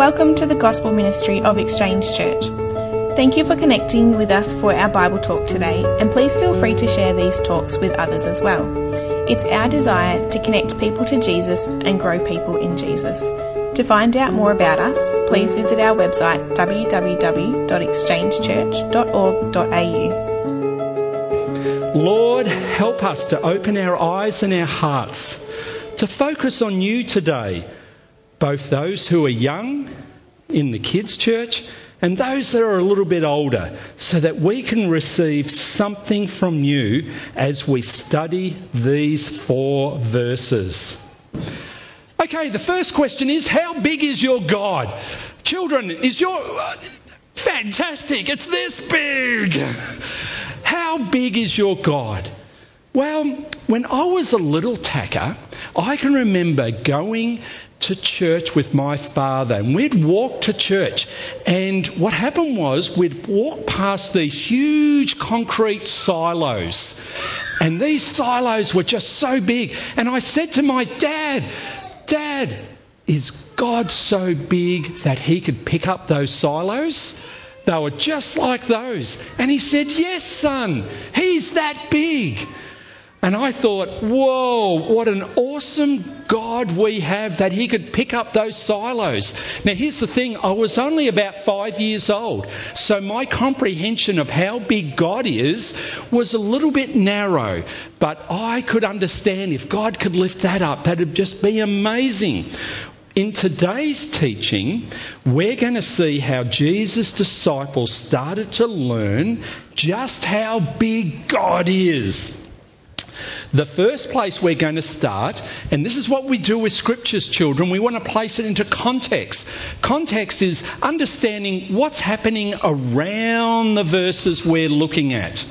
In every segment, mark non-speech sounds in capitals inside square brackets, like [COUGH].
Welcome to the Gospel Ministry of Exchange Church. Thank you for connecting with us for our Bible talk today, and please feel free to share these talks with others as well. It's our desire to connect people to Jesus and grow people in Jesus. To find out more about us, please visit our website www.exchangechurch.org.au. Lord, help us to open our eyes and our hearts to focus on you today both those who are young in the kids' church and those that are a little bit older, so that we can receive something from you as we study these four verses. Okay, the first question is How big is your God? Children, is your. Uh, fantastic, it's this big. How big is your God? Well, when I was a little tacker, I can remember going to church with my father, and we'd walk to church. And what happened was we'd walk past these huge concrete silos, and these silos were just so big. And I said to my dad, Dad, is God so big that he could pick up those silos? They were just like those. And he said, Yes, son, he's that big. And I thought, whoa, what an awesome God we have that He could pick up those silos. Now, here's the thing I was only about five years old, so my comprehension of how big God is was a little bit narrow, but I could understand if God could lift that up, that'd just be amazing. In today's teaching, we're going to see how Jesus' disciples started to learn just how big God is. The first place we're going to start, and this is what we do with scriptures, children, we want to place it into context. Context is understanding what's happening around the verses we're looking at.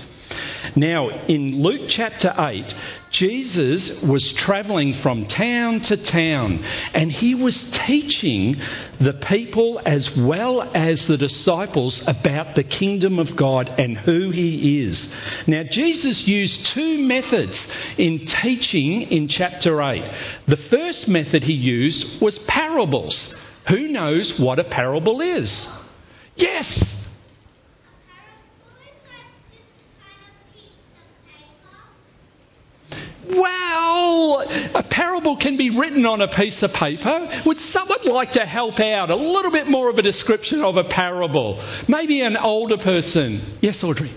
Now, in Luke chapter 8, Jesus was travelling from town to town and he was teaching the people as well as the disciples about the kingdom of God and who he is. Now, Jesus used two methods in teaching in chapter 8. The first method he used was parables. Who knows what a parable is? Yes! Parable can be written on a piece of paper. Would someone like to help out? A little bit more of a description of a parable. Maybe an older person. Yes, Audrey.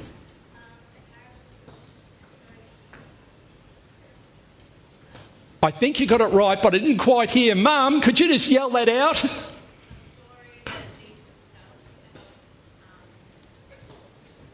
I think you got it right, but I didn't quite hear. Mum, could you just yell that out?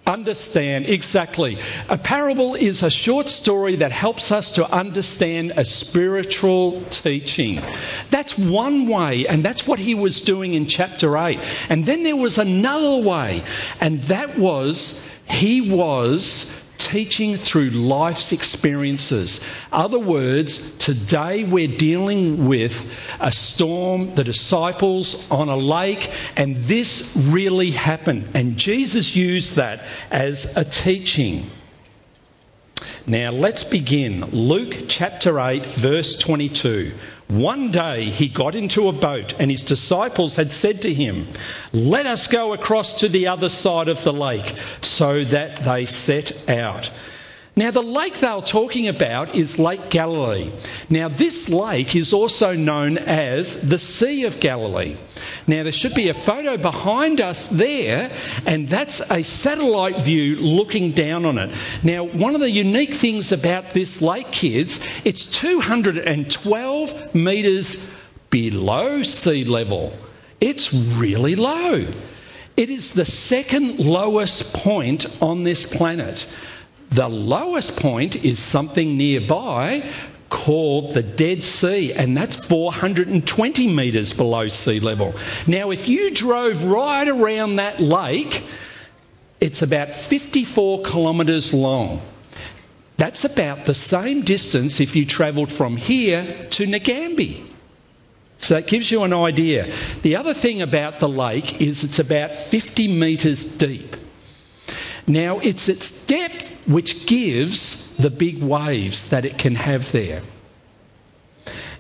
Understand, exactly. A parable is a short story that helps us to understand a spiritual teaching. That's one way, and that's what he was doing in chapter 8. And then there was another way, and that was he was teaching through life's experiences. Other words, today we're dealing with a storm, the disciples on a lake, and this really happened. And Jesus used that as a teaching. Now let's begin. Luke chapter 8, verse 22. One day he got into a boat, and his disciples had said to him, Let us go across to the other side of the lake. So that they set out. Now, the lake they were talking about is Lake Galilee. Now, this lake is also known as the Sea of Galilee. Now, there should be a photo behind us there, and that's a satellite view looking down on it. Now, one of the unique things about this lake, kids, it's 212 metres below sea level. It's really low. It is the second lowest point on this planet. The lowest point is something nearby called the Dead Sea, and that's 420 metres below sea level. Now, if you drove right around that lake, it's about 54 kilometres long. That's about the same distance if you travelled from here to Nagambie. So that gives you an idea. The other thing about the lake is it's about 50 metres deep. Now, it's its depth which gives the big waves that it can have there.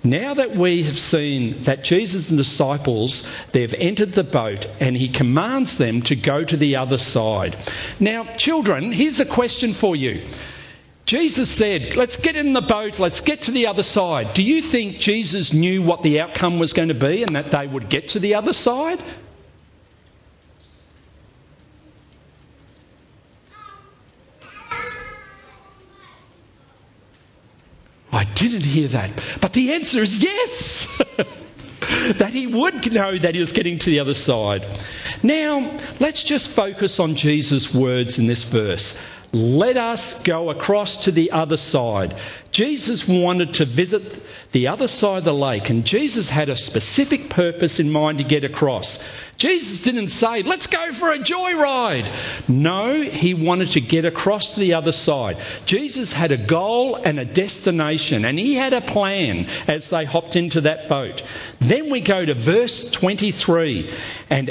Now that we have seen that Jesus and the disciples, they've entered the boat and he commands them to go to the other side. Now, children, here's a question for you. Jesus said, Let's get in the boat, let's get to the other side. Do you think Jesus knew what the outcome was going to be and that they would get to the other side? I didn't hear that. But the answer is yes. [LAUGHS] that he would know that he was getting to the other side. Now, let's just focus on Jesus' words in this verse. Let us go across to the other side. Jesus wanted to visit the other side of the lake, and Jesus had a specific purpose in mind to get across. Jesus didn't say, Let's go for a joyride. No, he wanted to get across to the other side. Jesus had a goal and a destination, and he had a plan as they hopped into that boat. Then we go to verse 23, and,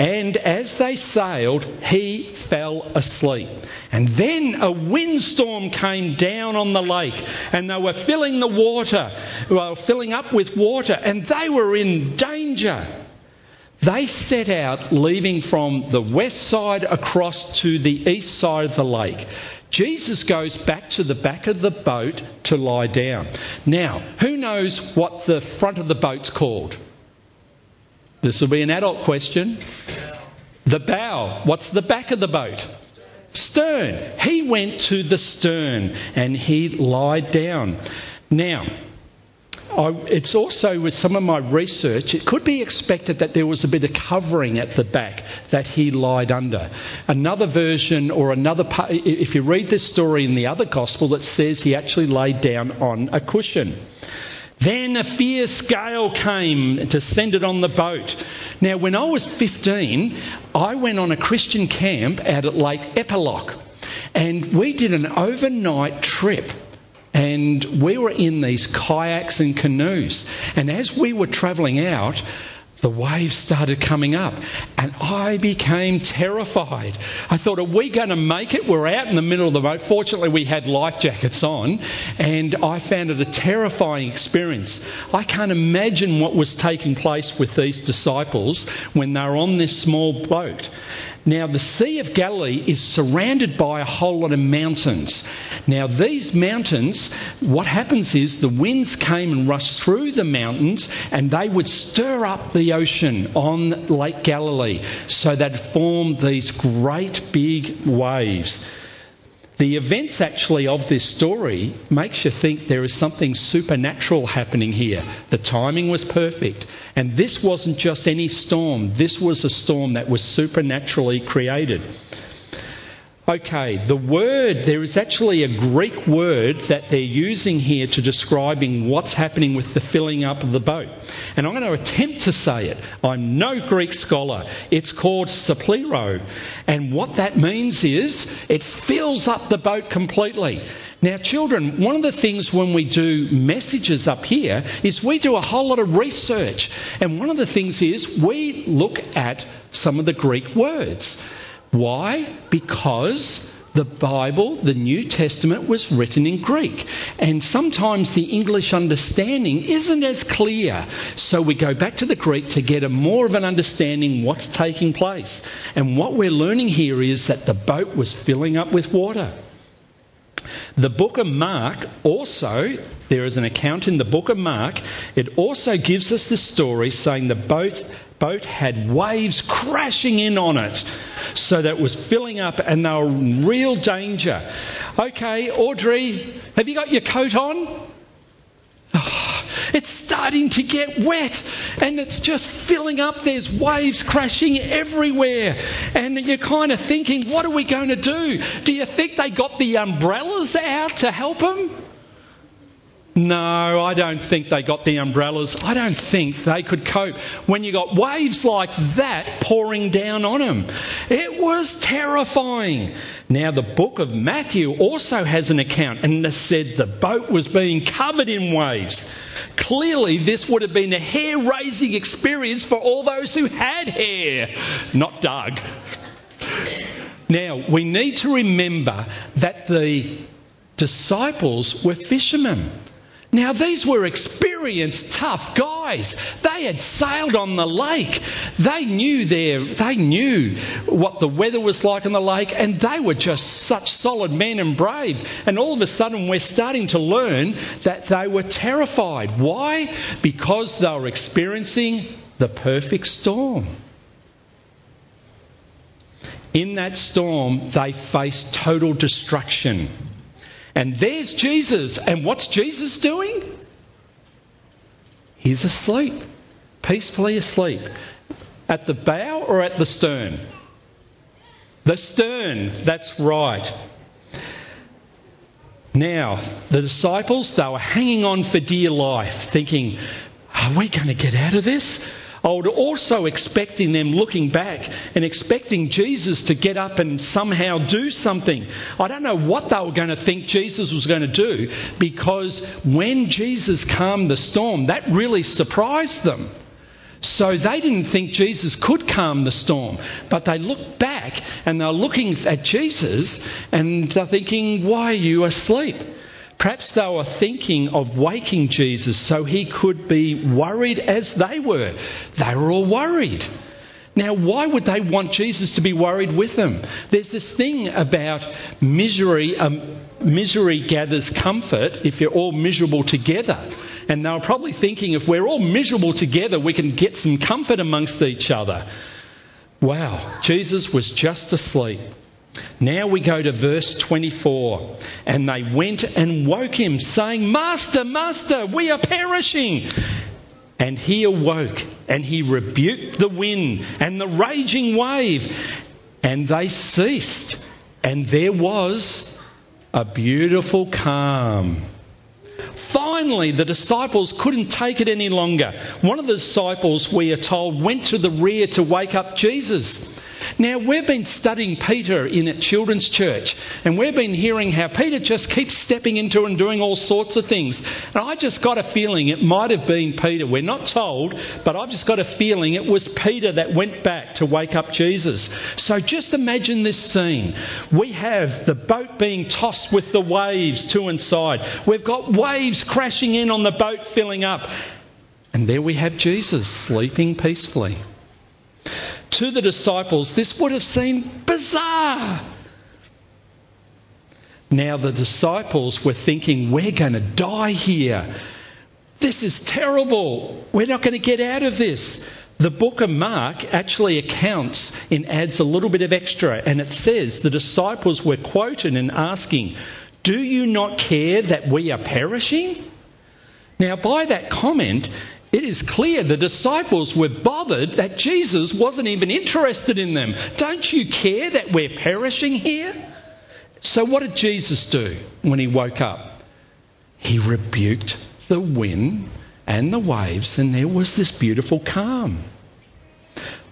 and as they sailed, he fell asleep. And then a windstorm came down on the lake, and they were filling the water, well, filling up with water, and they were in danger. They set out leaving from the west side across to the east side of the lake. Jesus goes back to the back of the boat to lie down. Now, who knows what the front of the boat's called? This will be an adult question. The bow. What's the back of the boat? Stern. He went to the stern and he lied down. Now, I, it's also with some of my research, it could be expected that there was a bit of covering at the back that he lied under. Another version, or another, if you read this story in the other gospel, it says he actually laid down on a cushion. Then a fierce gale came, to send it on the boat. Now, when I was 15, I went on a Christian camp out at Lake Eppalock, and we did an overnight trip and we were in these kayaks and canoes. And as we were travelling out, the waves started coming up and I became terrified. I thought, are we going to make it? We're out in the middle of the boat. Fortunately, we had life jackets on and I found it a terrifying experience. I can't imagine what was taking place with these disciples when they were on this small boat. Now, the Sea of Galilee is surrounded by a whole lot of mountains. Now, these mountains, what happens is the winds came and rushed through the mountains and they would stir up the ocean on Lake Galilee so that formed these great big waves. The events actually of this story makes you think there is something supernatural happening here. The timing was perfect. And this wasn't just any storm, this was a storm that was supernaturally created. Okay, the word, there is actually a Greek word that they're using here to describing what's happening with the filling up of the boat. And I'm going to attempt to say it. I'm no Greek scholar. It's called saplero. And what that means is it fills up the boat completely. Now, children, one of the things when we do messages up here is we do a whole lot of research. And one of the things is we look at some of the Greek words. Why? Because the Bible, the New Testament, was written in Greek. And sometimes the English understanding isn't as clear. So we go back to the Greek to get a more of an understanding what's taking place. And what we're learning here is that the boat was filling up with water. The book of Mark also, there is an account in the book of Mark, it also gives us the story saying the boat, boat had waves crashing in on it so that it was filling up and they were in real danger. Okay, Audrey, have you got your coat on? Oh, [SIGHS] it's starting to get wet and it's just filling up. There's waves crashing everywhere. And you're kind of thinking, what are we going to do? Do you think they got the umbrellas out to help them? No, I don't think they got the umbrellas. I don't think they could cope when you got waves like that pouring down on them. It was terrifying. Now, the book of Matthew also has an account, and it said the boat was being covered in waves. Clearly, this would have been a hair raising experience for all those who had hair, not Doug. Now, we need to remember that the disciples were fishermen. Now, these were experienced, tough guys. They had sailed on the lake. They knew their, they knew what the weather was like on the lake, and they were just such solid men and brave. And all of a sudden, we're starting to learn that they were terrified. Why? Because they were experiencing the perfect storm. In that storm, they faced total destruction. And there's Jesus. And what's Jesus doing? He's asleep, peacefully asleep. At the bow or at the stern? The stern, that's right. Now, the disciples, they were hanging on for dear life, thinking, Are we going to get out of this? I would also expecting them looking back and expecting Jesus to get up and somehow do something. I don't know what they were going to think Jesus was going to do because when Jesus calmed the storm, that really surprised them. So they didn't think Jesus could calm the storm, but they looked back and they're looking at Jesus and they're thinking, Why are you asleep? Perhaps they were thinking of waking Jesus so he could be worried as they were. They were all worried. Now, why would they want Jesus to be worried with them? There's this thing about misery. Um, misery gathers comfort if you're all miserable together. And they were probably thinking if we're all miserable together, we can get some comfort amongst each other. Wow, Jesus was just asleep. Now we go to verse 24. And they went and woke him, saying, Master, Master, we are perishing. And he awoke and he rebuked the wind and the raging wave, and they ceased. And there was a beautiful calm. Finally, the disciples couldn't take it any longer. One of the disciples, we are told, went to the rear to wake up Jesus. Now, we've been studying Peter in at Children's Church, and we've been hearing how Peter just keeps stepping into and doing all sorts of things. And I just got a feeling it might have been Peter. We're not told, but I've just got a feeling it was Peter that went back to wake up Jesus. So just imagine this scene. We have the boat being tossed with the waves to and side, we've got waves crashing in on the boat, filling up. And there we have Jesus sleeping peacefully to the disciples, this would have seemed bizarre. Now, the disciples were thinking, we're going to die here. This is terrible. We're not going to get out of this. The book of Mark actually accounts and adds a little bit of extra, and it says the disciples were quoted and asking, Do you not care that we are perishing? Now, by that comment, it is clear the disciples were bothered that Jesus wasn't even interested in them. Don't you care that we're perishing here? So, what did Jesus do when he woke up? He rebuked the wind and the waves, and there was this beautiful calm.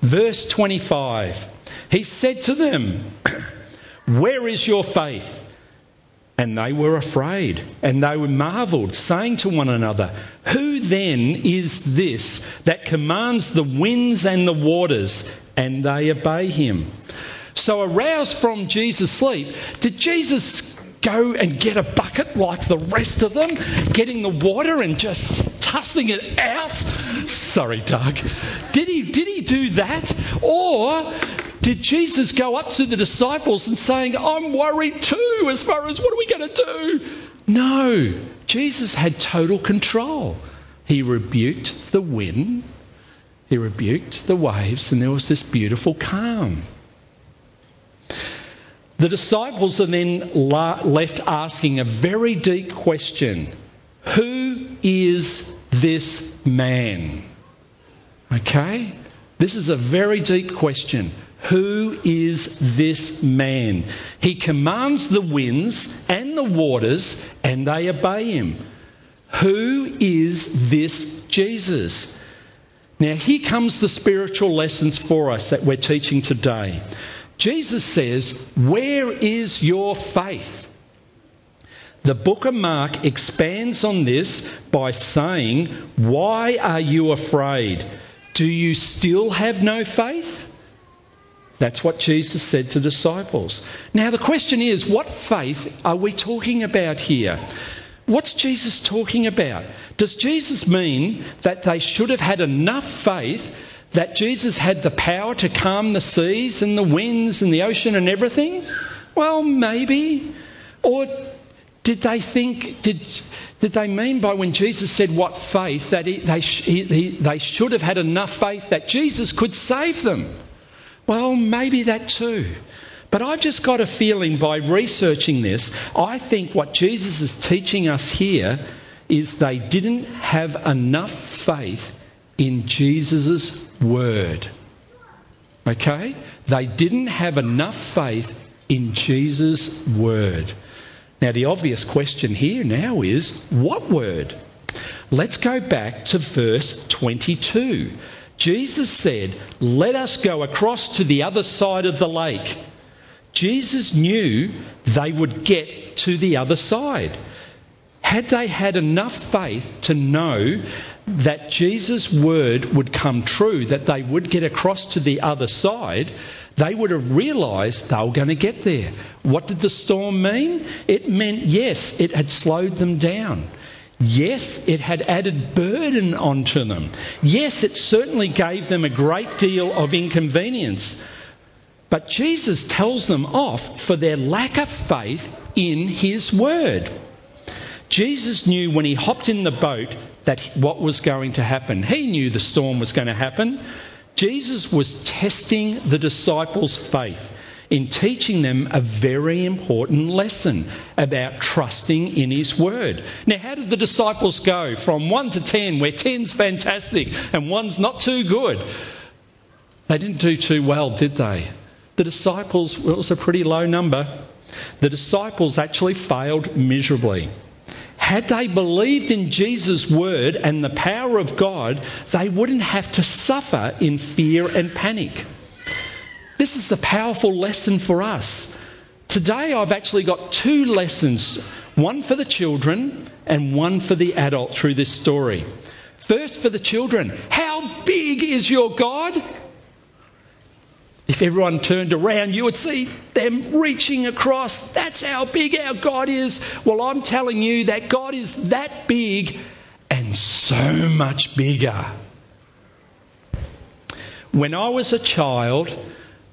Verse 25 He said to them, [COUGHS] Where is your faith? And they were afraid, and they were marvelled, saying to one another, Who then is this that commands the winds and the waters, and they obey him? So, aroused from Jesus' sleep, did Jesus go and get a bucket like the rest of them, getting the water and just tossing it out? Sorry, Doug. Did he, did he do that? Or did Jesus go up to the disciples and saying, I'm worried too as far as what are we going to do? No, Jesus had total control. He rebuked the wind, he rebuked the waves, and there was this beautiful calm. The disciples are then left asking a very deep question Who is this man? Okay? This is a very deep question. Who is this man? He commands the winds and the waters, and they obey him. Who is this Jesus? Now, here comes the spiritual lessons for us that we're teaching today. Jesus says, Where is your faith? The book of Mark expands on this by saying, Why are you afraid? Do you still have no faith? That's what Jesus said to disciples. Now, the question is, what faith are we talking about here? What's Jesus talking about? Does Jesus mean that they should have had enough faith that Jesus had the power to calm the seas and the winds and the ocean and everything? Well, maybe. Or did they think, did, did they mean by when Jesus said what faith, that he, they, he, they should have had enough faith that Jesus could save them? Well, maybe that too. But I've just got a feeling by researching this, I think what Jesus is teaching us here is they didn't have enough faith in Jesus' word. Okay? They didn't have enough faith in Jesus' word. Now, the obvious question here now is what word? Let's go back to verse 22. Jesus said, Let us go across to the other side of the lake. Jesus knew they would get to the other side. Had they had enough faith to know that Jesus' word would come true, that they would get across to the other side, they would have realised they were going to get there. What did the storm mean? It meant, yes, it had slowed them down. Yes, it had added burden onto them. Yes, it certainly gave them a great deal of inconvenience. But Jesus tells them off for their lack of faith in his word. Jesus knew when he hopped in the boat that what was going to happen. He knew the storm was going to happen. Jesus was testing the disciples' faith in teaching them a very important lesson about trusting in his word. Now, how did the disciples go from 1 to 10, where 10's fantastic and 1's not too good? They didn't do too well, did they? The disciples, well, it was a pretty low number. The disciples actually failed miserably. Had they believed in Jesus' word and the power of God, they wouldn't have to suffer in fear and panic. This is the powerful lesson for us. Today, I've actually got two lessons one for the children and one for the adult through this story. First, for the children, how big is your God? If everyone turned around, you would see them reaching across. That's how big our God is. Well, I'm telling you that God is that big and so much bigger. When I was a child,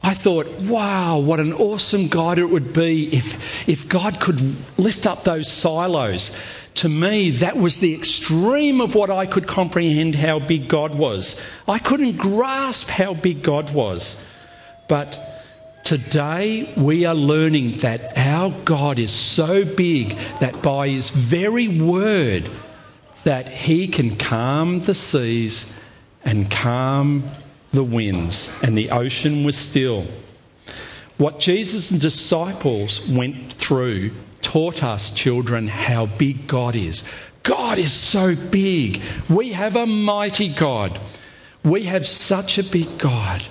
I thought, wow, what an awesome God it would be if, if God could lift up those silos. To me, that was the extreme of what I could comprehend how big God was. I couldn't grasp how big God was. But today we are learning that our God is so big that by his very word that he can calm the seas and calm the winds and the ocean was still. What Jesus and disciples went through taught us children how big God is. God is so big. We have a mighty God. We have such a big God.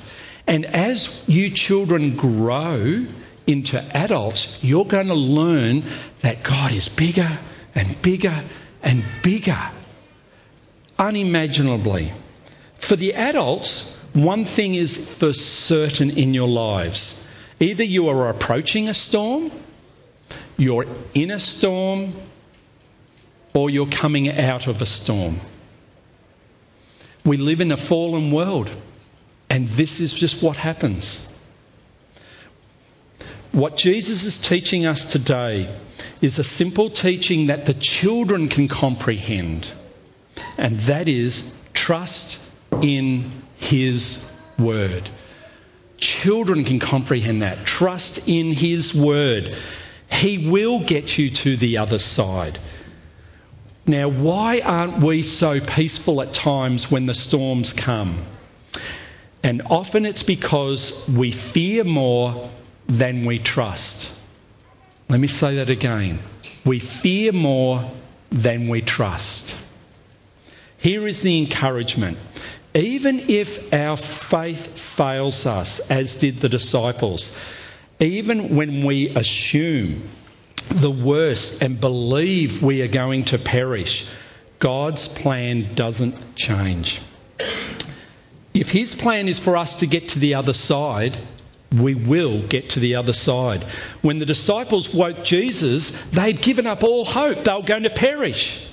And as you children grow into adults, you're going to learn that God is bigger and bigger and bigger, unimaginably. For the adults, one thing is for certain in your lives either you are approaching a storm, you're in a storm, or you're coming out of a storm. We live in a fallen world. And this is just what happens. What Jesus is teaching us today is a simple teaching that the children can comprehend, and that is trust in His Word. Children can comprehend that. Trust in His Word. He will get you to the other side. Now, why aren't we so peaceful at times when the storms come? And often it's because we fear more than we trust. Let me say that again. We fear more than we trust. Here is the encouragement. Even if our faith fails us, as did the disciples, even when we assume the worst and believe we are going to perish, God's plan doesn't change. If his plan is for us to get to the other side, we will get to the other side. When the disciples woke Jesus, they'd given up all hope. They were going to perish.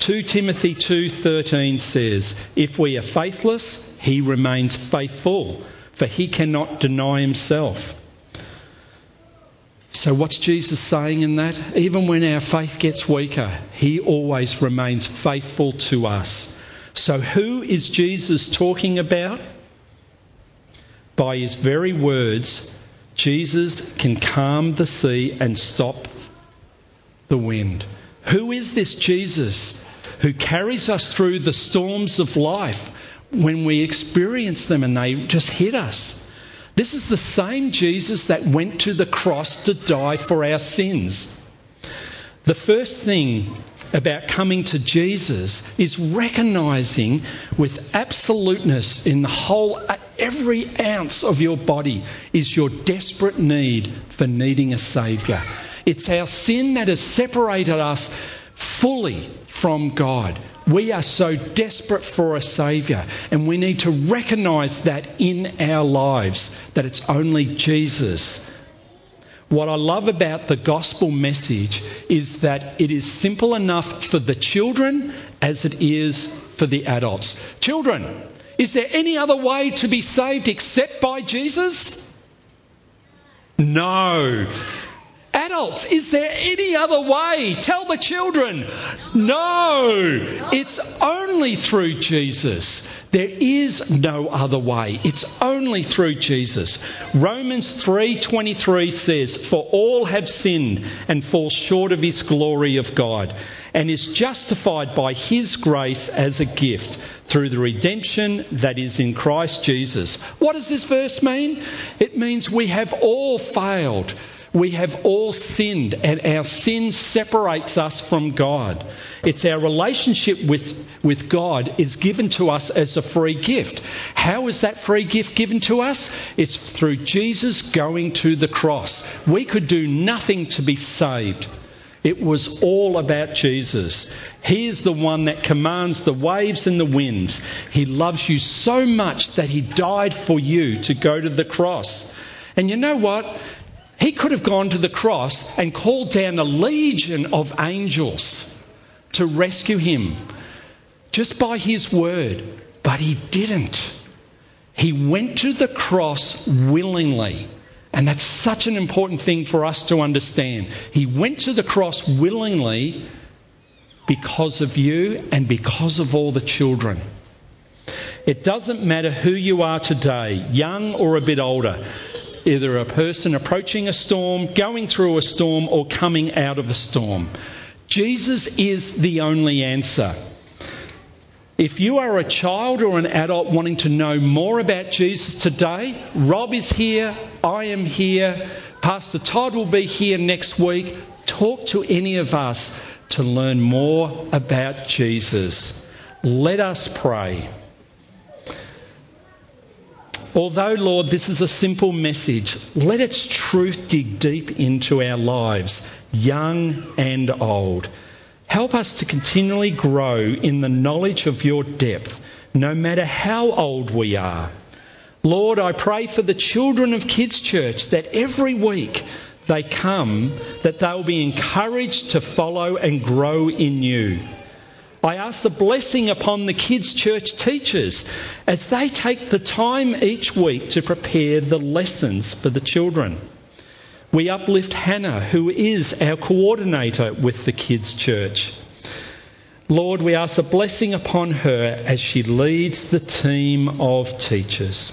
2 Timothy 2:13 says, "If we are faithless, he remains faithful, for he cannot deny himself." So what's Jesus saying in that? Even when our faith gets weaker, he always remains faithful to us. So who is Jesus talking about? By his very words, Jesus can calm the sea and stop the wind. Who is this Jesus who carries us through the storms of life when we experience them and they just hit us? This is the same Jesus that went to the cross to die for our sins. The first thing about coming to Jesus is recognizing with absoluteness in the whole, every ounce of your body is your desperate need for needing a Saviour. It's our sin that has separated us fully from God. We are so desperate for a Saviour, and we need to recognise that in our lives, that it's only Jesus. What I love about the gospel message is that it is simple enough for the children as it is for the adults. Children, is there any other way to be saved except by Jesus? No. Adults, is there any other way? Tell the children. No. It's only through Jesus. There is no other way. It's only through Jesus. Romans 3:23 says, "For all have sinned and fall short of his glory of God, and is justified by his grace as a gift through the redemption that is in Christ Jesus." What does this verse mean? It means we have all failed. We have all sinned, and our sin separates us from God. It's our relationship with, with God is given to us as a free gift. How is that free gift given to us? It's through Jesus going to the cross. We could do nothing to be saved. It was all about Jesus. He is the one that commands the waves and the winds. He loves you so much that He died for you to go to the cross. And you know what? He could have gone to the cross and called down a legion of angels to rescue him just by his word, but he didn't. He went to the cross willingly. And that's such an important thing for us to understand. He went to the cross willingly because of you and because of all the children. It doesn't matter who you are today, young or a bit older either a person approaching a storm, going through a storm, or coming out of a storm. Jesus is the only answer. If you are a child or an adult wanting to know more about Jesus today, Rob is here, I am here, Pastor Todd will be here next week. Talk to any of us to learn more about Jesus. Let us pray. Although, Lord, this is a simple message, let its truth dig deep into our lives, young and old. Help us to continually grow in the knowledge of your depth, no matter how old we are. Lord, I pray for the children of Kids Church that every week they come, that they'll be encouraged to follow and grow in you. I ask the blessing upon the kids' church teachers as they take the time each week to prepare the lessons for the children. We uplift Hannah, who is our coordinator with the kids' church. Lord, we ask a blessing upon her as she leads the team of teachers.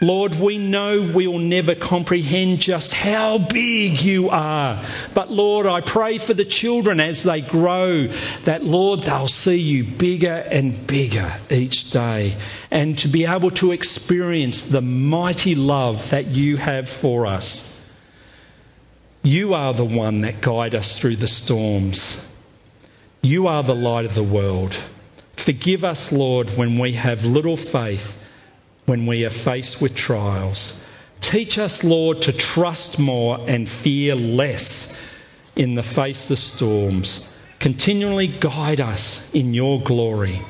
Lord, we know we'll never comprehend just how big you are. But Lord, I pray for the children as they grow that, Lord, they'll see you bigger and bigger each day and to be able to experience the mighty love that you have for us. You are the one that guide us through the storms. You are the light of the world. Forgive us, Lord, when we have little faith when we are faced with trials. Teach us, Lord, to trust more and fear less in the face of storms. Continually guide us in your glory.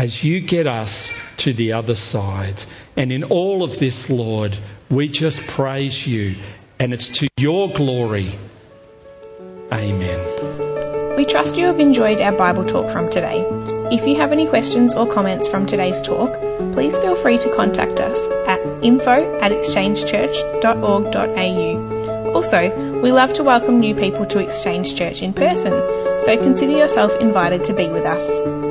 as you get us to the other side. And in all of this, Lord, we just praise you, and it's to your glory. Amen. We trust you have enjoyed our Bible talk from today. If you have any questions or comments from today's talk, please feel free to contact us at info at exchangechurch.org.au. Also, we love to welcome new people to Exchange Church in person, so consider yourself invited to be with us.